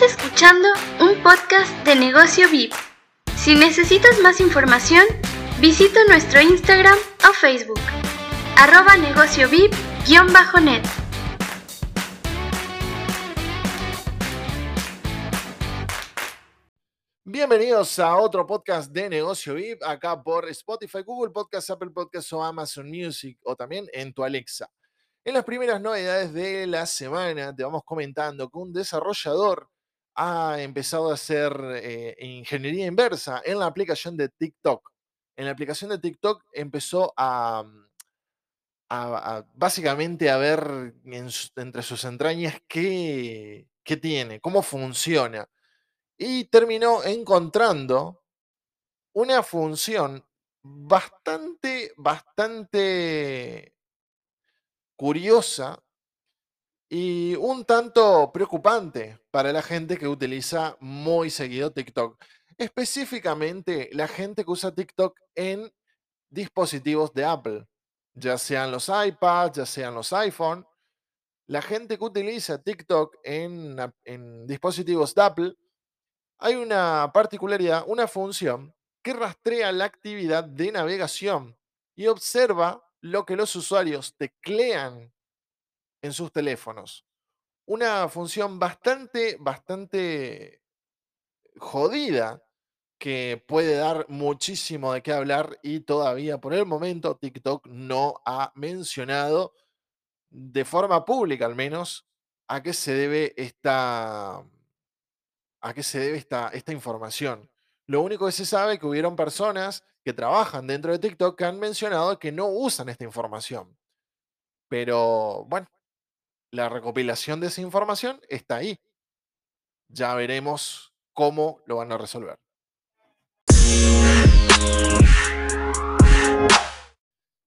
Estás escuchando un podcast de negocio VIP. Si necesitas más información, visita nuestro Instagram o Facebook, arroba negocio VIP-net. Bienvenidos a otro podcast de Negocio VIP, acá por Spotify, Google Podcast, Apple Podcast o Amazon Music, o también en tu Alexa. En las primeras novedades de la semana te vamos comentando que un desarrollador ha empezado a hacer eh, ingeniería inversa en la aplicación de TikTok. En la aplicación de TikTok empezó a, básicamente a ver entre sus entrañas qué, qué tiene, cómo funciona y terminó encontrando una función bastante, bastante curiosa y un tanto preocupante para la gente que utiliza muy seguido TikTok. Específicamente la gente que usa TikTok en dispositivos de Apple, ya sean los iPads, ya sean los iPhone. La gente que utiliza TikTok en, en dispositivos de Apple hay una particularidad, una función que rastrea la actividad de navegación y observa lo que los usuarios teclean en sus teléfonos. Una función bastante, bastante jodida que puede dar muchísimo de qué hablar y todavía por el momento TikTok no ha mencionado de forma pública al menos a qué se debe esta, a qué se debe esta, esta información. Lo único que se sabe es que hubieron personas que trabajan dentro de TikTok que han mencionado que no usan esta información. Pero bueno, la recopilación de esa información está ahí. Ya veremos cómo lo van a resolver.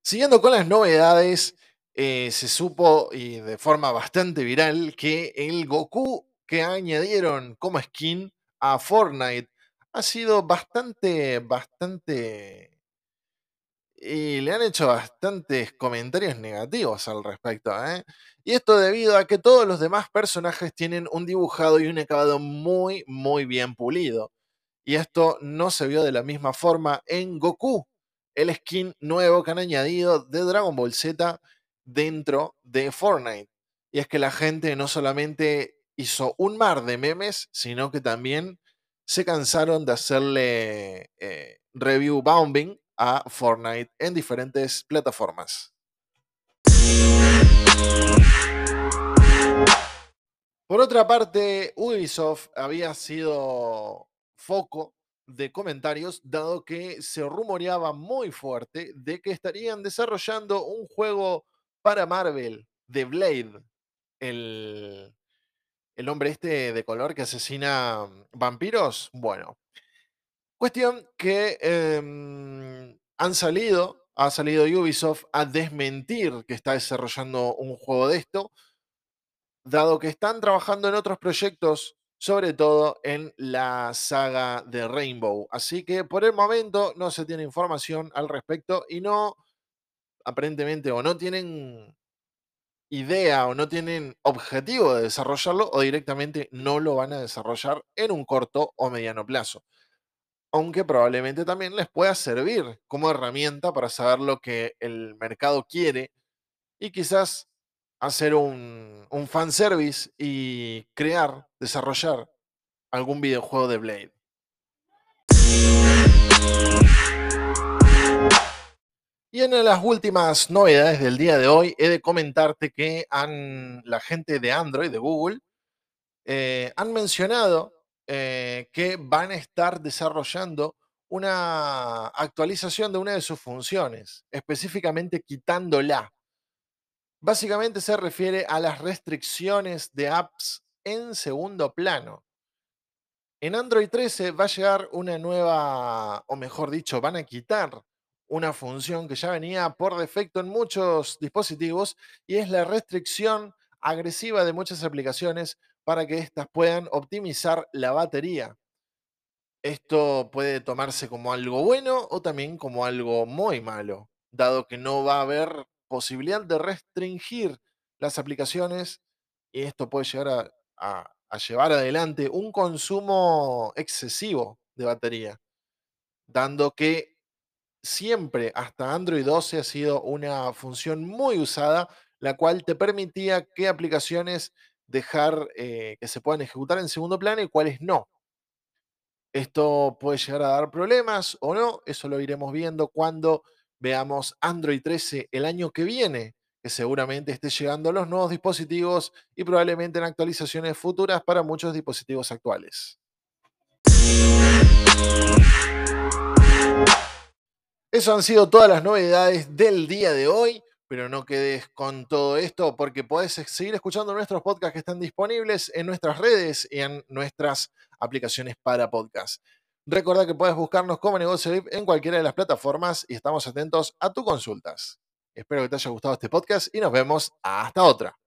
Siguiendo con las novedades, eh, se supo y de forma bastante viral que el Goku que añadieron como skin a Fortnite ha sido bastante, bastante... Y le han hecho bastantes comentarios negativos al respecto. ¿eh? Y esto debido a que todos los demás personajes tienen un dibujado y un acabado muy, muy bien pulido. Y esto no se vio de la misma forma en Goku, el skin nuevo que han añadido de Dragon Ball Z dentro de Fortnite. Y es que la gente no solamente hizo un mar de memes, sino que también se cansaron de hacerle eh, review bombing a Fortnite en diferentes plataformas. Por otra parte, Ubisoft había sido foco de comentarios, dado que se rumoreaba muy fuerte de que estarían desarrollando un juego para Marvel de Blade, el, el hombre este de color que asesina vampiros. Bueno, cuestión que em, han salido, ha salido Ubisoft a desmentir que está desarrollando un juego de esto, dado que están trabajando en otros proyectos, sobre todo en la saga de Rainbow. Así que por el momento no se tiene información al respecto y no, aparentemente, o no tienen idea o no tienen objetivo de desarrollarlo o directamente no lo van a desarrollar en un corto o mediano plazo. Aunque probablemente también les pueda servir como herramienta para saber lo que el mercado quiere y quizás hacer un, un fanservice y crear, desarrollar algún videojuego de Blade. Y en las últimas novedades del día de hoy, he de comentarte que han, la gente de Android, de Google, eh, han mencionado eh, que van a estar desarrollando una actualización de una de sus funciones, específicamente quitándola. Básicamente se refiere a las restricciones de apps en segundo plano. En Android 13 va a llegar una nueva, o mejor dicho, van a quitar una función que ya venía por defecto en muchos dispositivos y es la restricción agresiva de muchas aplicaciones para que éstas puedan optimizar la batería. Esto puede tomarse como algo bueno o también como algo muy malo, dado que no va a haber posibilidad de restringir las aplicaciones y esto puede llegar a, llevar adelante un consumo excesivo de batería, dando que siempre hasta Android 12 ha sido una función muy usada, la cual te permitía qué aplicaciones dejar eh, que se puedan ejecutar en segundo plano y cuáles no. Esto puede llegar a dar problemas o no, eso lo iremos viendo cuando veamos Android 13 el año que viene, que seguramente esté llegando a los nuevos dispositivos y probablemente en actualizaciones futuras para muchos dispositivos actuales. Eso han sido todas las novedades del día de hoy, pero no quedes con todo esto porque podés seguir escuchando nuestros podcasts que están disponibles en nuestras redes y en nuestras aplicaciones para podcast. Recuerda que puedes buscarnos como Negocio VIP en cualquiera de las plataformas y estamos atentos a tus consultas. Espero que te haya gustado este podcast y nos vemos hasta otra.